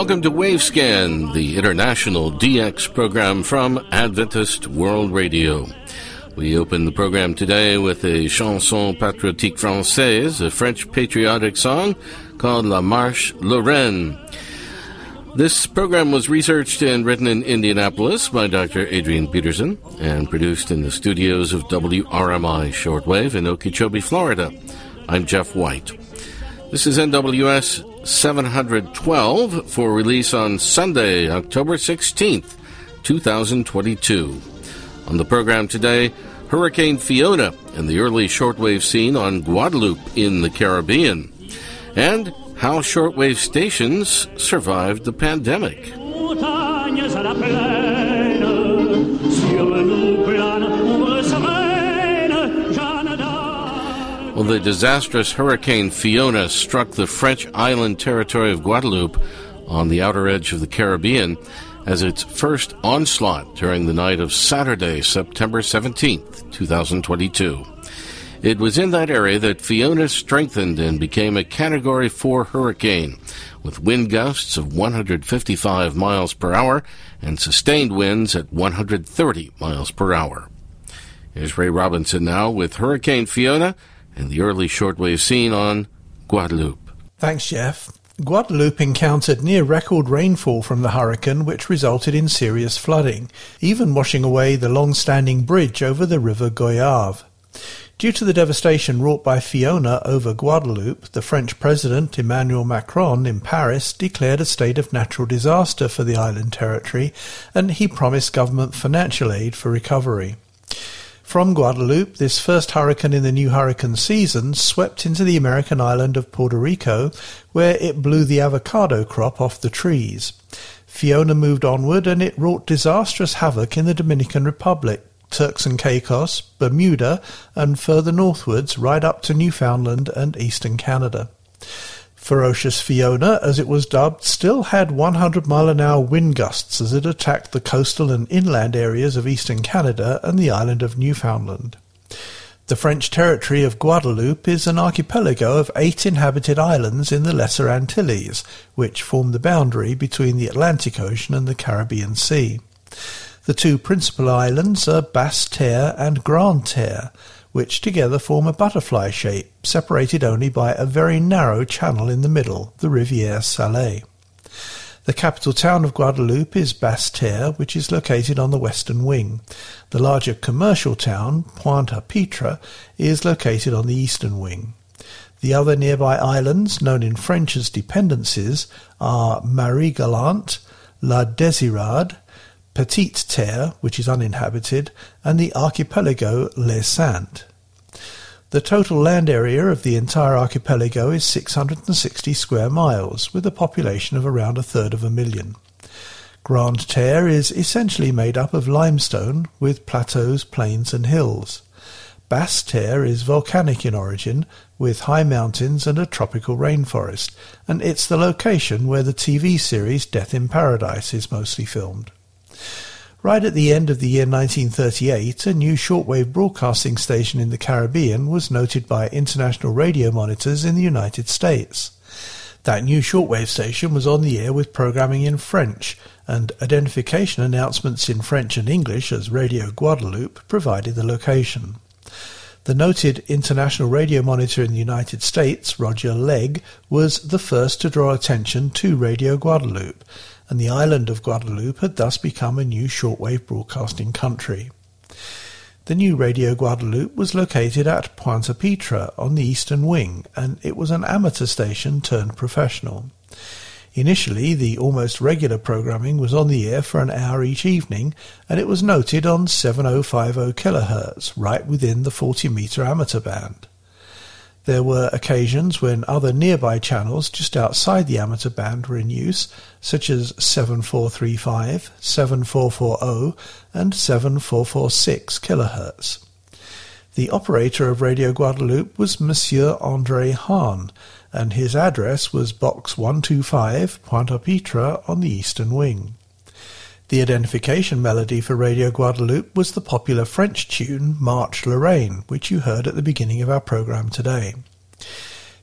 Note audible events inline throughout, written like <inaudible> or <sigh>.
Welcome to Wavescan, the international DX program from Adventist World Radio. We open the program today with a chanson patriotique française, a French patriotic song called La Marche Lorraine. This program was researched and written in Indianapolis by Dr. Adrian Peterson and produced in the studios of WRMI Shortwave in Okeechobee, Florida. I'm Jeff White. This is NWS 712 for release on Sunday, October 16th, 2022. On the program today, Hurricane Fiona and the early shortwave scene on Guadeloupe in the Caribbean. And how shortwave stations survived the pandemic. The disastrous Hurricane Fiona struck the French island territory of Guadeloupe on the outer edge of the Caribbean as its first onslaught during the night of Saturday, September 17th, 2022. It was in that area that Fiona strengthened and became a Category 4 hurricane, with wind gusts of 155 miles per hour and sustained winds at 130 miles per hour. Here's Ray Robinson now with Hurricane Fiona and the early shortwave scene on Guadeloupe. Thanks, Jeff. Guadeloupe encountered near record rainfall from the hurricane, which resulted in serious flooding, even washing away the long standing bridge over the River Goyave. Due to the devastation wrought by Fiona over Guadeloupe, the French President Emmanuel Macron in Paris declared a state of natural disaster for the island territory and he promised government financial aid for recovery. From Guadeloupe, this first hurricane in the new hurricane season swept into the American island of Puerto Rico, where it blew the avocado crop off the trees. Fiona moved onward and it wrought disastrous havoc in the Dominican Republic, Turks and Caicos, Bermuda, and further northwards right up to Newfoundland and eastern Canada. Ferocious Fiona, as it was dubbed, still had 100 mile an hour wind gusts as it attacked the coastal and inland areas of eastern Canada and the island of Newfoundland. The French territory of Guadeloupe is an archipelago of eight inhabited islands in the Lesser Antilles, which form the boundary between the Atlantic Ocean and the Caribbean Sea. The two principal islands are Basse Terre and Grande Terre, which together form a butterfly shape, separated only by a very narrow channel in the middle, the Rivière Salée. The capital town of Guadeloupe is Basse Terre, which is located on the western wing. The larger commercial town, Pointe-à-Pitre, is located on the eastern wing. The other nearby islands, known in French as dependencies, are Marie Galante, La Désirade, Petite Terre, which is uninhabited, and the archipelago Les Saintes. The total land area of the entire archipelago is 660 square miles, with a population of around a third of a million. Grande Terre is essentially made up of limestone, with plateaus, plains, and hills. Basse Terre is volcanic in origin, with high mountains and a tropical rainforest, and it's the location where the TV series Death in Paradise is mostly filmed. Right at the end of the year 1938, a new shortwave broadcasting station in the Caribbean was noted by international radio monitors in the United States. That new shortwave station was on the air with programming in French, and identification announcements in French and English as Radio Guadeloupe provided the location. The noted international radio monitor in the United States, Roger Legg, was the first to draw attention to Radio Guadeloupe, and the island of Guadeloupe had thus become a new shortwave broadcasting country. The new Radio Guadeloupe was located at Pointe-à-Pitre on the eastern wing, and it was an amateur station turned professional. Initially, the almost regular programming was on the air for an hour each evening, and it was noted on 7050 kHz, right within the 40 metre amateur band. There were occasions when other nearby channels just outside the amateur band were in use, such as 7435, 7440, and 7446 kHz. The operator of Radio Guadeloupe was Monsieur André Hahn, and his address was Box 125, Pointe-à-Pitre on the eastern wing. The identification melody for Radio Guadeloupe was the popular French tune Marche Lorraine, which you heard at the beginning of our program today.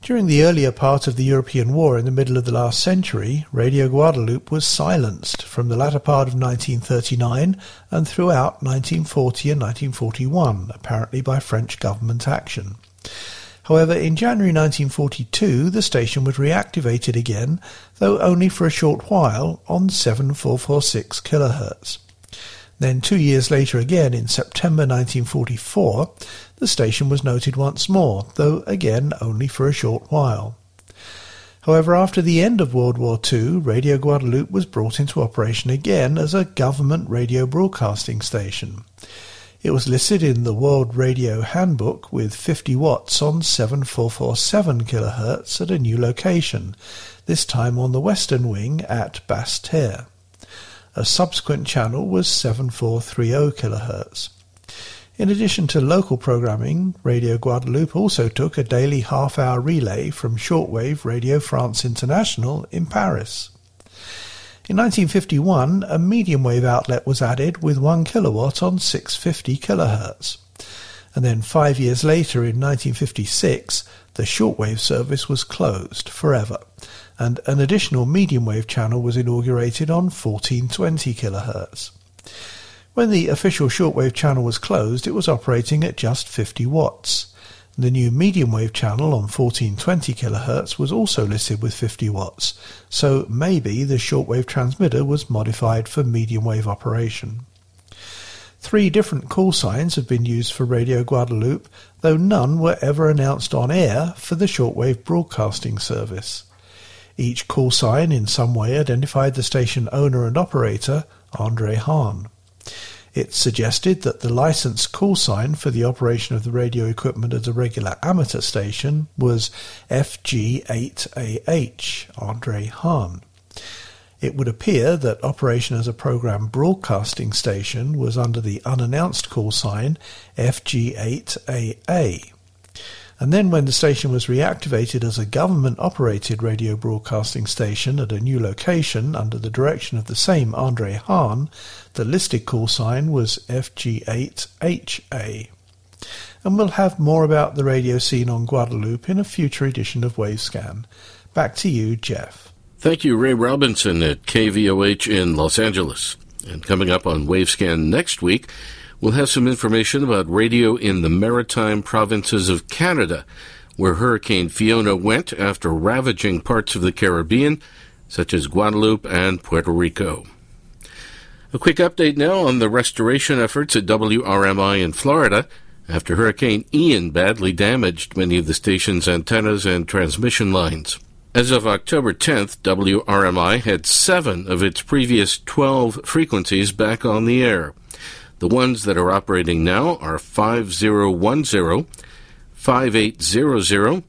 During the earlier part of the European war in the middle of the last century, Radio Guadeloupe was silenced from the latter part of 1939 and throughout 1940 and 1941, apparently by French government action. However, in January 1942, the station was reactivated again, though only for a short while, on 7446 kHz. Then, two years later again, in September 1944, the station was noted once more, though again only for a short while. However, after the end of World War II, Radio Guadeloupe was brought into operation again as a government radio broadcasting station. It was listed in the World Radio Handbook with 50 watts on 7447 kHz at a new location, this time on the western wing at Basse-Terre. A subsequent channel was 7430 kHz. In addition to local programming, Radio Guadeloupe also took a daily half-hour relay from shortwave Radio France International in Paris. In 1951, a medium wave outlet was added with 1 kilowatt on 650 kHz. And then five years later, in 1956, the shortwave service was closed forever, and an additional medium wave channel was inaugurated on 1420 kHz. When the official shortwave channel was closed, it was operating at just 50 watts. The new medium wave channel on 1420 kHz was also listed with 50 watts, so maybe the shortwave transmitter was modified for medium wave operation. Three different call signs have been used for Radio Guadeloupe, though none were ever announced on air for the shortwave broadcasting service. Each call sign in some way identified the station owner and operator, Andre Hahn. It suggested that the license call sign for the operation of the radio equipment as a regular amateur station was FG8AH, Andre Hahn. It would appear that operation as a program broadcasting station was under the unannounced call sign FG8AA. And then when the station was reactivated as a government-operated radio broadcasting station at a new location under the direction of the same Andre Hahn, the listed call sign was FG8HA. And we'll have more about the radio scene on Guadeloupe in a future edition of Wavescan. Back to you, Jeff. Thank you, Ray Robinson at KVOH in Los Angeles. And coming up on Wavescan next week, We'll have some information about radio in the maritime provinces of Canada, where Hurricane Fiona went after ravaging parts of the Caribbean, such as Guadeloupe and Puerto Rico. A quick update now on the restoration efforts at WRMI in Florida after Hurricane Ian badly damaged many of the station's antennas and transmission lines. As of October 10th, WRMI had seven of its previous 12 frequencies back on the air. The ones that are operating now are 5010, 5800,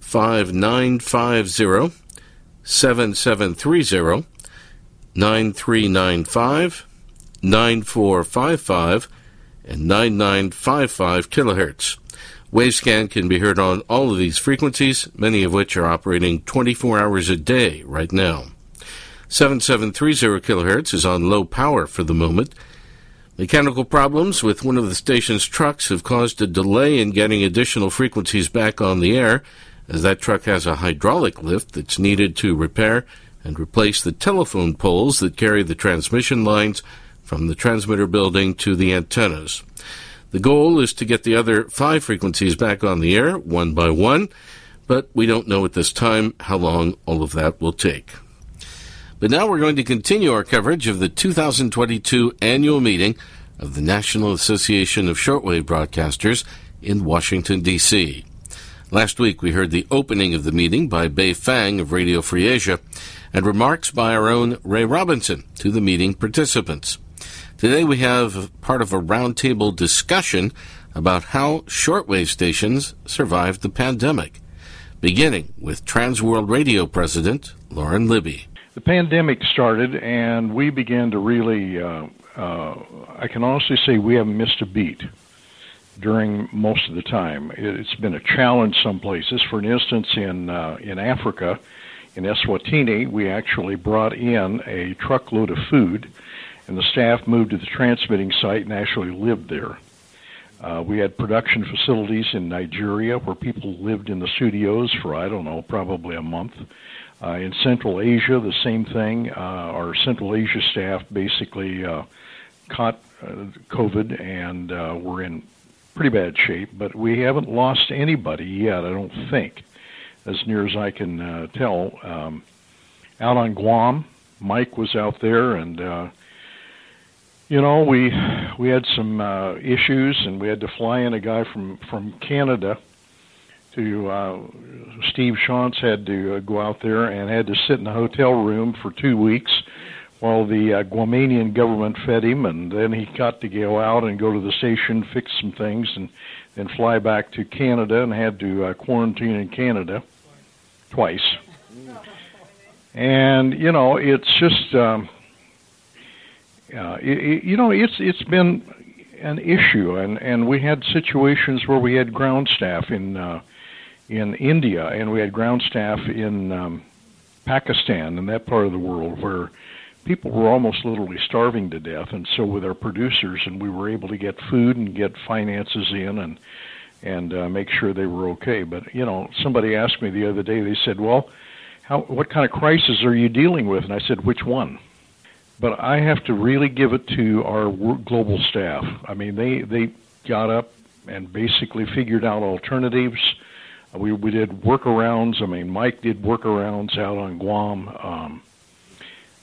5950, 7730, 9395, 9455, and 9955 kilohertz. Wavescan can be heard on all of these frequencies, many of which are operating 24 hours a day right now. 7730 kilohertz is on low power for the moment. Mechanical problems with one of the station's trucks have caused a delay in getting additional frequencies back on the air, as that truck has a hydraulic lift that's needed to repair and replace the telephone poles that carry the transmission lines from the transmitter building to the antennas. The goal is to get the other five frequencies back on the air, one by one, but we don't know at this time how long all of that will take. But now we're going to continue our coverage of the 2022 annual meeting of the National Association of Shortwave Broadcasters in Washington, D.C. Last week we heard the opening of the meeting by Bay Fang of Radio Free Asia and remarks by our own Ray Robinson to the meeting participants. Today we have part of a roundtable discussion about how shortwave stations survived the pandemic, beginning with Transworld Radio President Lauren Libby the pandemic started, and we began to really, uh, uh, I can honestly say we haven't missed a beat during most of the time. It's been a challenge some places. For instance, in uh, in Africa, in Eswatini, we actually brought in a truckload of food, and the staff moved to the transmitting site and actually lived there. Uh, we had production facilities in Nigeria where people lived in the studios for, I don't know, probably a month. Uh, in Central Asia, the same thing. Uh, our Central Asia staff basically uh, caught uh, COVID and uh, were in pretty bad shape, but we haven't lost anybody yet, I don't think, as near as I can uh, tell. Um, out on Guam, Mike was out there, and uh, you know we we had some issues, and we had to fly in a guy from from Canada. To uh, Steve Shantz had to uh, go out there and had to sit in a hotel room for two weeks while the uh, Guamanian government fed him, and then he got to go out and go to the station, fix some things, and then fly back to Canada and had to uh, quarantine in Canada twice. And you know, it's just um, uh, it, you know, it's it's been an issue, and and we had situations where we had ground staff in uh, in India, and we had ground staff in um, Pakistan and that part of the world where people were almost literally starving to death, and so with our producers, and we were able to get food and get finances in and and uh, make sure they were okay. But you know, somebody asked me the other day. They said, "Well, how what kind of crisis are you dealing with?" And I said, "Which one?" But I have to really give it to our global staff. I mean, they they got up and basically figured out alternatives. We we did workarounds. I mean, Mike did workarounds out on Guam. Um,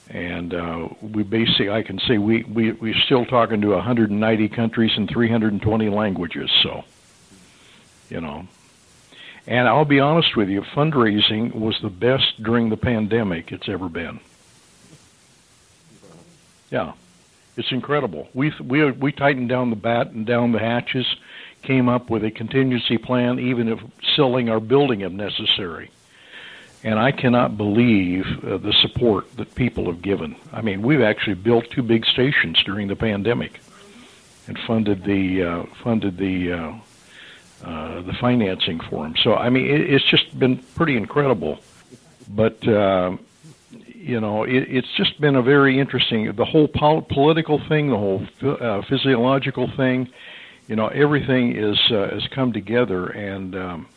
and uh, we basically, I can say we we we're still talking to 190 countries and 320 languages. So, you know, and I'll be honest with you, fundraising was the best during the pandemic it's ever been. Yeah, it's incredible. We we we tightened down the bat and down the hatches, came up with a contingency plan, even if selling our building if necessary and I cannot believe uh, the support that people have given. I mean, we've actually built two big stations during the pandemic, and funded the uh, funded the uh, uh, the financing for them. So I mean, it, it's just been pretty incredible. But uh, you know, it, it's just been a very interesting. The whole pol- political thing, the whole uh, physiological thing, you know, everything is uh, has come together and. Um,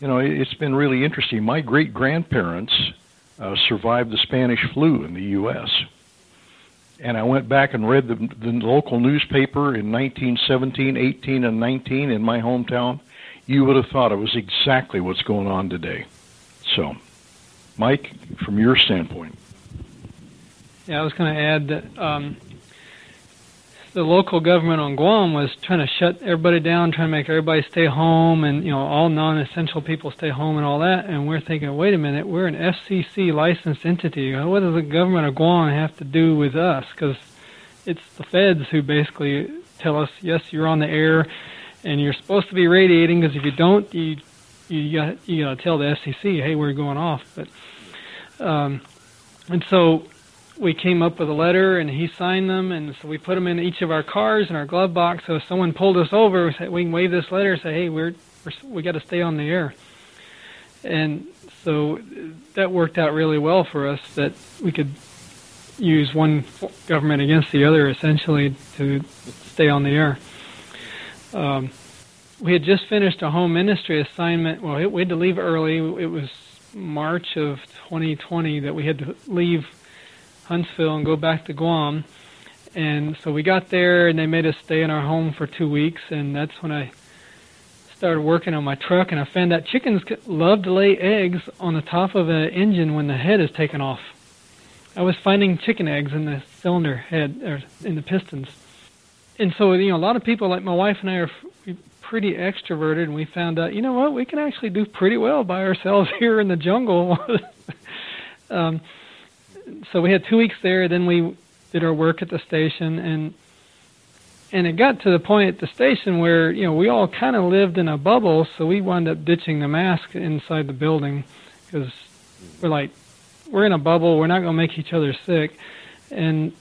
you know, it's been really interesting. My great grandparents uh, survived the Spanish flu in the U.S. And I went back and read the, the local newspaper in 1917, 18, and 19 in my hometown. You would have thought it was exactly what's going on today. So, Mike, from your standpoint. Yeah, I was going to add that um, the local government on Guam was trying to shut everybody down, trying to make everybody stay home, and you know all non-essential people stay home and all that. And we're thinking, wait a minute, we're an FCC licensed entity. What does the government of Guam have to do with us? Because it's the feds who basically tell us, yes, you're on the air, and you're supposed to be radiating. Because if you don't, you you got you got to tell the FCC, hey, we're going off. But um, and so we came up with a letter and he signed them and so we put them in each of our cars in our glove box. So if someone pulled us over we, said, we can wave this letter and say hey we're, we're we got to stay on the air. And so that worked out really well for us that we could use one government against the other essentially to stay on the air. Um, we had just finished a home ministry assignment. Well we had to leave early. It was march of 2020 that we had to leave Huntsville and go back to Guam. And so we got there, and they made us stay in our home for two weeks, and that's when I started working on my truck, and I found that chickens love to lay eggs on the top of an engine when the head is taken off. I was finding chicken eggs in the cylinder head or in the pistons, and so you know a lot of people like my wife and I are pretty extroverted, and we found out you know what we can actually do pretty well by ourselves <laughs> here in the jungle. <laughs> um, so we had two weeks there. Then we did our work at the station, and and it got to the point at the station where you know we all kind of lived in a bubble. So we wound up ditching the mask inside the building because we're like we're in a bubble. We're not going to make each other sick, and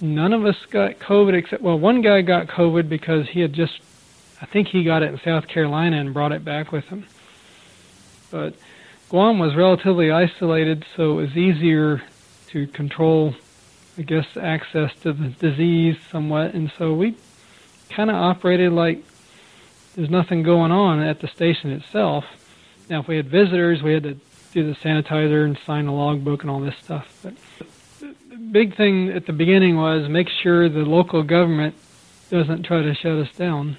none of us got COVID except well, one guy got COVID because he had just I think he got it in South Carolina and brought it back with him. But Guam was relatively isolated, so it was easier to control, I guess, access to the disease somewhat. And so we kind of operated like there's nothing going on at the station itself. Now, if we had visitors, we had to do the sanitizer and sign the logbook and all this stuff. But the big thing at the beginning was make sure the local government doesn't try to shut us down.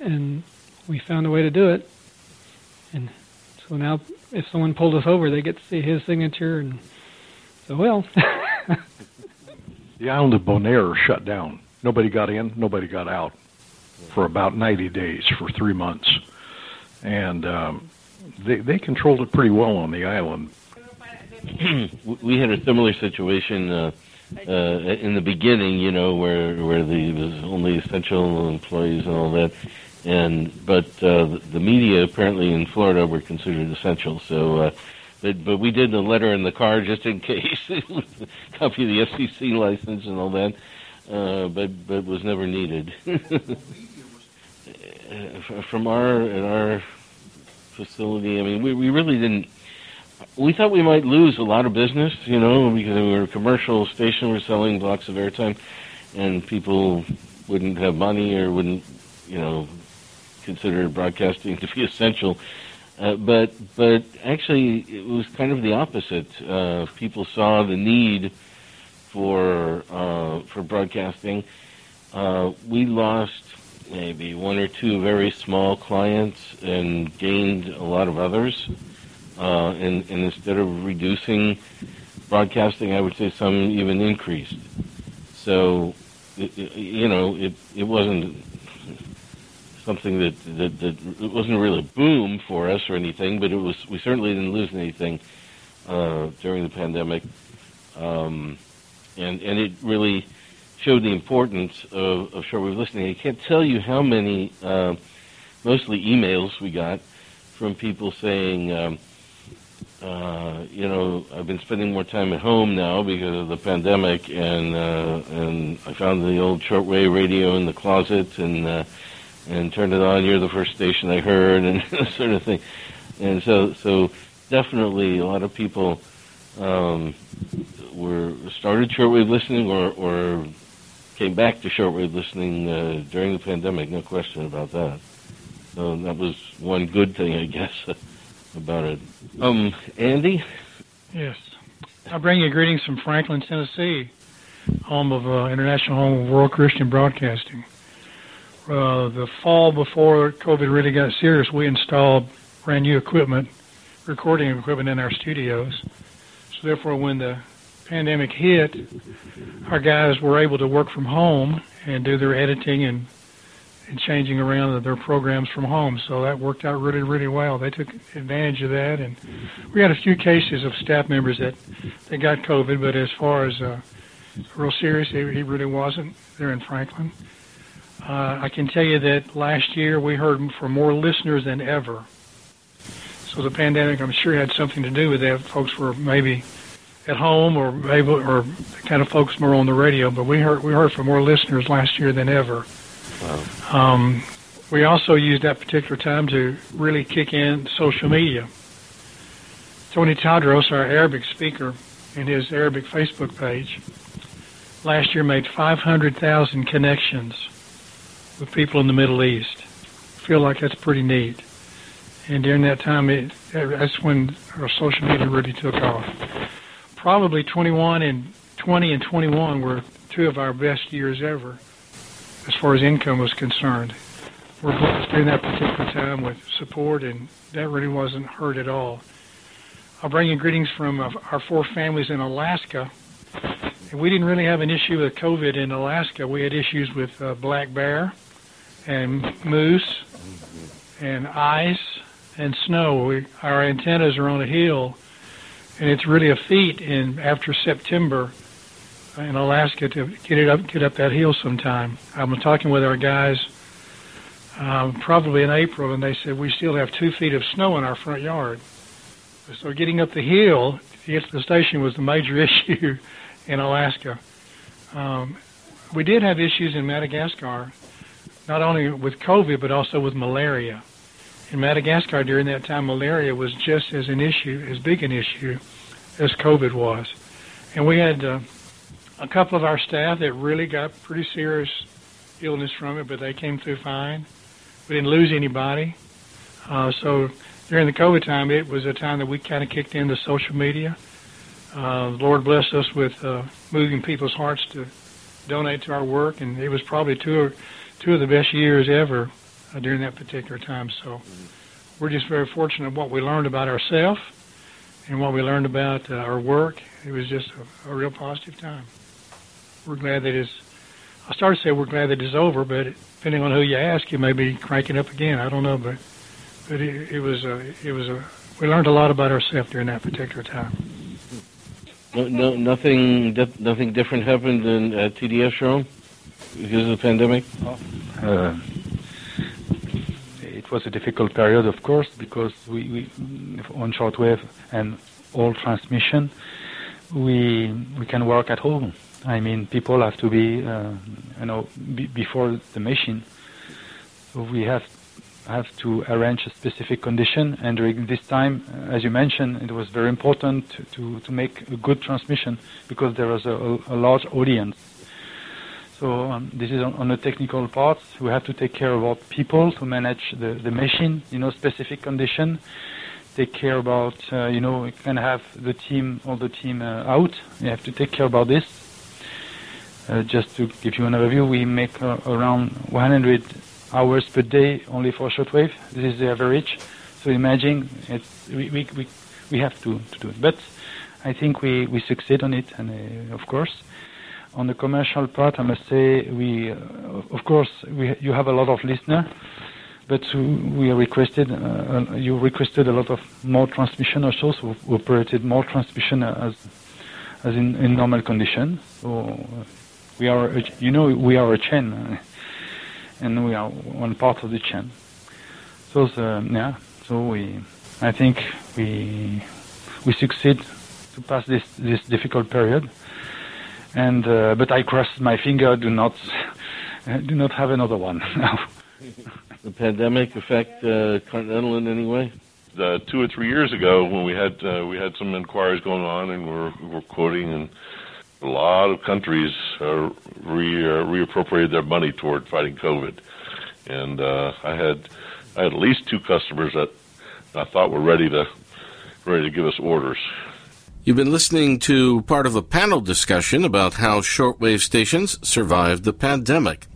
And we found a way to do it. And so now, if someone pulled us over, they get to see his signature, and so well. the island of Bonaire shut down. Nobody got in, nobody got out for about 90 days, for three months, and um, they they controlled it pretty well on the island. <clears throat> we had a similar situation uh, uh, in the beginning, you know, where where the was only essential employees and all that, and but uh, the media apparently in Florida were considered essential. So, uh, but but we did a letter in the car just in <laughs> case, <laughs> copy of the FCC license and all that, uh, but but was never needed. <laughs> From our at our facility, I mean, we we really didn't. We thought we might lose a lot of business, you know, because we were a commercial station, we're selling blocks of airtime, and people wouldn't have money or wouldn't, you know, consider broadcasting to be essential. Uh, but but actually, it was kind of the opposite. Uh, people saw the need for uh, for broadcasting. Uh, we lost maybe one or two very small clients and gained a lot of others. Uh, and, and instead of reducing broadcasting, I would say some even increased. So, it, it, you know, it it wasn't something that, that that wasn't really a boom for us or anything, but it was we certainly didn't lose anything uh, during the pandemic, um, and and it really showed the importance of, of shortwave listening. I can't tell you how many, uh, mostly emails we got from people saying. Um, uh, you know, I've been spending more time at home now because of the pandemic, and uh, and I found the old shortwave radio in the closet, and uh, and turned it on. You're the first station I heard, and <laughs> sort of thing. And so, so definitely, a lot of people um, were started shortwave listening, or, or came back to shortwave listening uh, during the pandemic. No question about that. So that was one good thing, I <laughs> guess, about it. Um, Andy. Yes, I bring you greetings from Franklin, Tennessee, home of uh, International Home of World Christian Broadcasting uh, the fall before COVID really got serious, we installed brand new equipment, recording equipment in our studios. So therefore, when the pandemic hit, our guys were able to work from home and do their editing and and changing around their programs from home. So that worked out really, really well. They took advantage of that, and we had a few cases of staff members that that got COVID, but as far as uh, real serious, he really wasn't there in Franklin. Uh, I can tell you that last year we heard from more listeners than ever. So the pandemic, I'm sure, had something to do with that. Folks were maybe at home or able or kind of focused more on the radio, but we heard we heard from more listeners last year than ever. Wow. Um, we also used that particular time to really kick in social media. Tony Tadros, our Arabic speaker, in his Arabic Facebook page, last year made 500,000 connections with people in the Middle East. I feel like that's pretty neat. And during that time, it, that's when our social media really took off. Probably 21 and 20 and 21 were two of our best years ever, as far as income was concerned. We're blessed during that particular time with support, and that really wasn't hurt at all. I'll bring you greetings from uh, our four families in Alaska. And we didn't really have an issue with COVID in Alaska. We had issues with uh, black bear, and moose and ice and snow. We, our antennas are on a hill, and it's really a feat in after September in Alaska to get it up get up that hill sometime. I'm talking with our guys um, probably in April, and they said we still have two feet of snow in our front yard. So getting up the hill to get to the station was the major <laughs> issue in Alaska. Um, we did have issues in Madagascar not only with COVID but also with malaria. In Madagascar during that time, malaria was just as an issue, as big an issue as COVID was, and we had uh, a couple of our staff that really got pretty serious illness from it, but they came through fine. We didn't lose anybody. Uh, so during the COVID time, it was a time that we kind of kicked into social media. Uh, the Lord blessed us with uh, moving people's hearts to donate to our work, and it was probably two of, two of the best years ever uh, during that particular time. So we're just very fortunate what we learned about ourselves and what we learned about uh, our work. It was just a, a real positive time. We're glad that it's. I started to say we're glad that it's over, but depending on who you ask, you may be cranking up again. I don't know, but but it, it was a, it was a. We learned a lot about ourselves during that particular time. No, no, nothing, nothing different happened in uh, TDS, Sharon, because of the pandemic. Uh, it was a difficult period, of course, because we, we on shortwave and all transmission, we we can work at home. I mean, people have to be, uh, you know, be, before the machine. We have have to arrange a specific condition. And during this time, uh, as you mentioned, it was very important to, to, to make a good transmission because there was a, a large audience. So um, this is on, on, the technical part. We have to take care about people to manage the, the machine, you know, specific condition. Take care about, uh, you know, you can have the team, all the team uh, out. You have to take care about this. Uh, just to give you an overview, we make uh, around 100 hours per day only for shortwave. This is the average. So imagine we, we, we, we have to, to do it. But I think we, we succeed on it, and uh, of course, on the commercial part, I must say we, uh, of course, we, you have a lot of listeners, but we requested, uh, uh, you requested a lot of more transmission also, so we operated more transmission as, as in, in normal condition. So we are, you know, we are a chain and we are one part of the chain. So yeah, so we, I think we we succeed to pass this this difficult period. And uh, but I cross my finger, do not <laughs> do not have another one <laughs> the pandemic affect uh, Continental in any way? Uh, two or three years ago, when we had uh, we had some inquiries going on, and we're we're quoting and a lot of countries uh, re, uh, reappropriated their money toward fighting COVID, and uh, I had I had at least two customers that I thought were ready to ready to give us orders. You've been listening to part of a panel discussion about how shortwave stations survived the pandemic.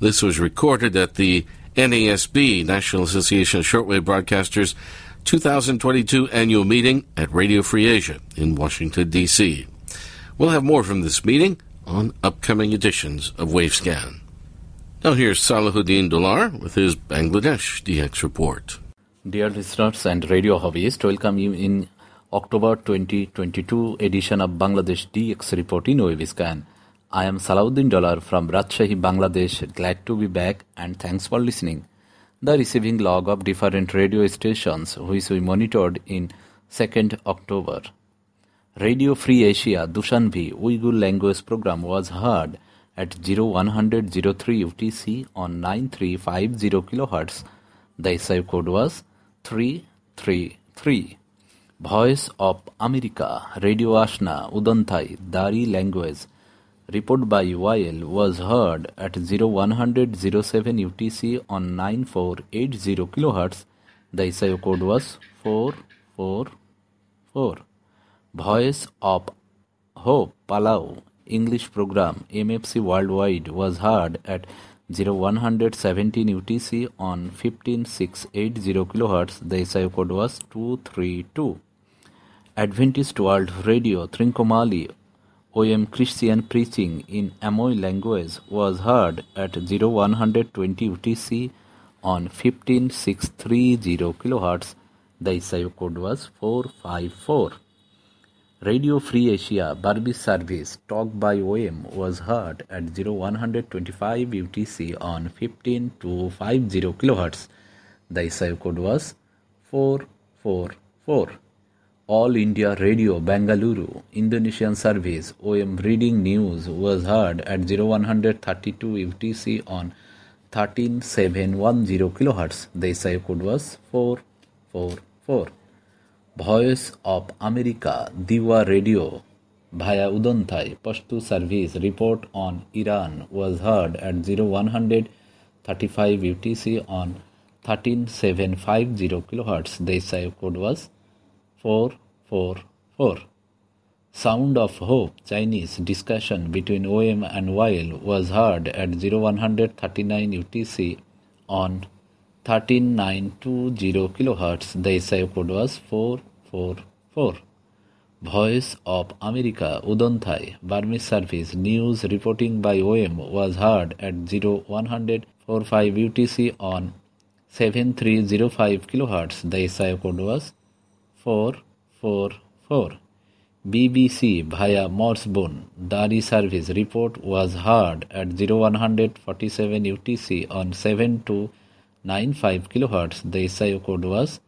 This was recorded at the NASB, National Association of Shortwave Broadcasters, 2022 annual meeting at Radio Free Asia in Washington, D.C. We'll have more from this meeting on upcoming editions of Wavescan. Now here's Salahuddin Dollar with his Bangladesh DX report. Dear listeners and radio hobbyists, welcome you in October 2022 edition of Bangladesh DX report in Wavescan. I am Salahuddin Dollar from Rajshahi, Bangladesh. Glad to be back and thanks for listening. The receiving log of different radio stations which we monitored in 2nd October. Radio Free Asia Dushanbe Uyghur language program was heard at 0100 03 UTC on 9350 kHz. The SIO code was 333. Voice of America Radio Ashna Udanthai Dari language report by YL was heard at 0100 07 UTC on 9480 kHz. The SIO code was 444. Voice of Hope Palau English program MFC Worldwide was heard at 0117 UTC on 15680 kHz. The SIO code was 232. Adventist World Radio Trincomalee OM Christian preaching in Amoy language was heard at 0120 UTC on 15630 kHz. The SIO code was 454. Radio Free Asia Barbie service talk by OM was heard at 0125 UTC on 15 to 50 kHz. The SIO code was 444. All India Radio Bangalore Indonesian service OM reading news was heard at 0132 UTC on 13710 kHz. The SIU code was 444. Voice of America Deewa Radio via Udonthai. Pashto service report on Iran was heard at 0135 UTC on 13750 kHz. The SIO code was 444. Sound of Hope Chinese discussion between OM and YL was heard at 0139 UTC on 13920 kHz. The SIO code was 444. Voice of America Udonthai Burmese service news reporting by OM was heard at 0145 UTC on 7305 kHz. The SIO code was 444. BBC via Morsebone Dari service report was heard at 0147 UTC on 7295 kHz. The SIO code was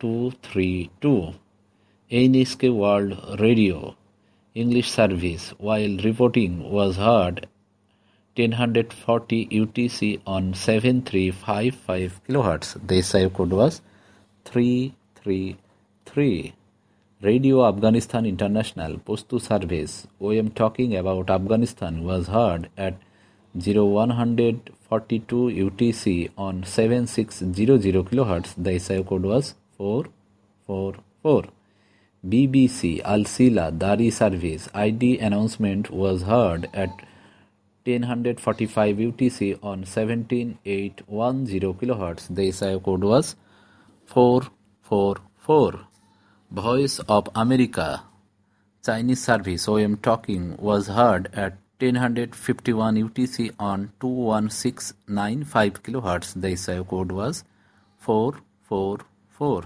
232. NHK World Radio English service while reporting was heard 1040 UTC on 7355 kHz. The SIO code was 333. Radio Afghanistan International Pashto Service OM talking about Afghanistan was heard at 0142 UTC on 7600 kHz. The SIO code was 444. BBC Al Sila Dari Service ID announcement was heard at 1045 UTC on 17810 kHz. The SIO code was 444. Voice of America Chinese service OM talking was heard at 1051 UTC on 21695 kHz. The SIO code was 444.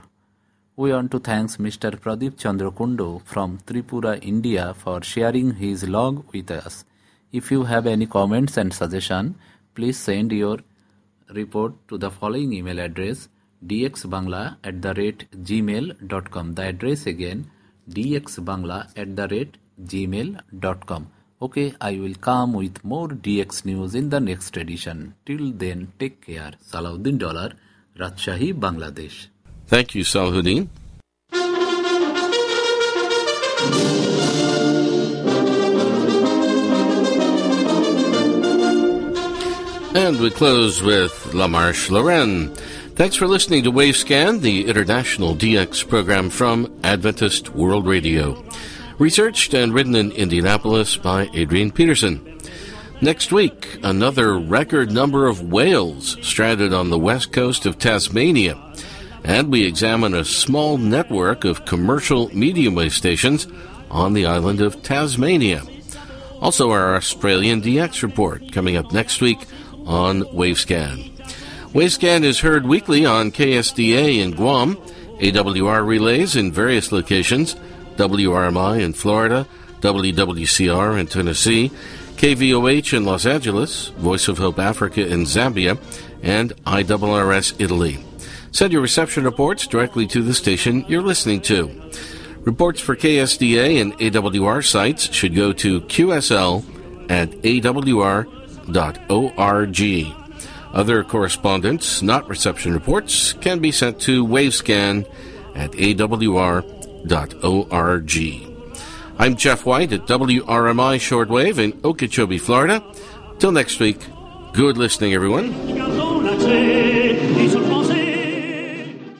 We want to thank Mr. Pradeep Chandra Kundu from Tripura, India for sharing his log with us. If you have any comments and suggestion, please send your report to the following email address dxbangla at the rate gmail.com. The address again dxbangla at the rate gmail.com. Okay, I will come with more DX news in the next edition. Till then, take care. Salahuddin Dollar, Rajshahi, Bangladesh. Thank you, Salahuddin. And we close with La Marche Lorraine. Thanks for listening to Wavescan, the international DX program from Adventist World Radio. Researched and written in Indianapolis by Adrian Peterson. Next week, another record number of whales stranded on the west coast of Tasmania. And we examine a small network of commercial medium wave stations on the island of Tasmania. Also, our Australian DX report coming up next week on Wavescan. Wavescan is heard weekly on KSDA in Guam, AWR relays in various locations, WRMI in Florida, WWCR in Tennessee, KVOH in Los Angeles, Voice of Hope Africa in Zambia, and IRRS Italy. Send your reception reports directly to the station you're listening to. Reports for KSDA and AWR sites should go to qsl at awr.org. Other correspondence, not reception reports, can be sent to Wavescan at awr.org. I'm Jeff White at WRMI Shortwave in Okeechobee, Florida. Till next week, good listening, everyone.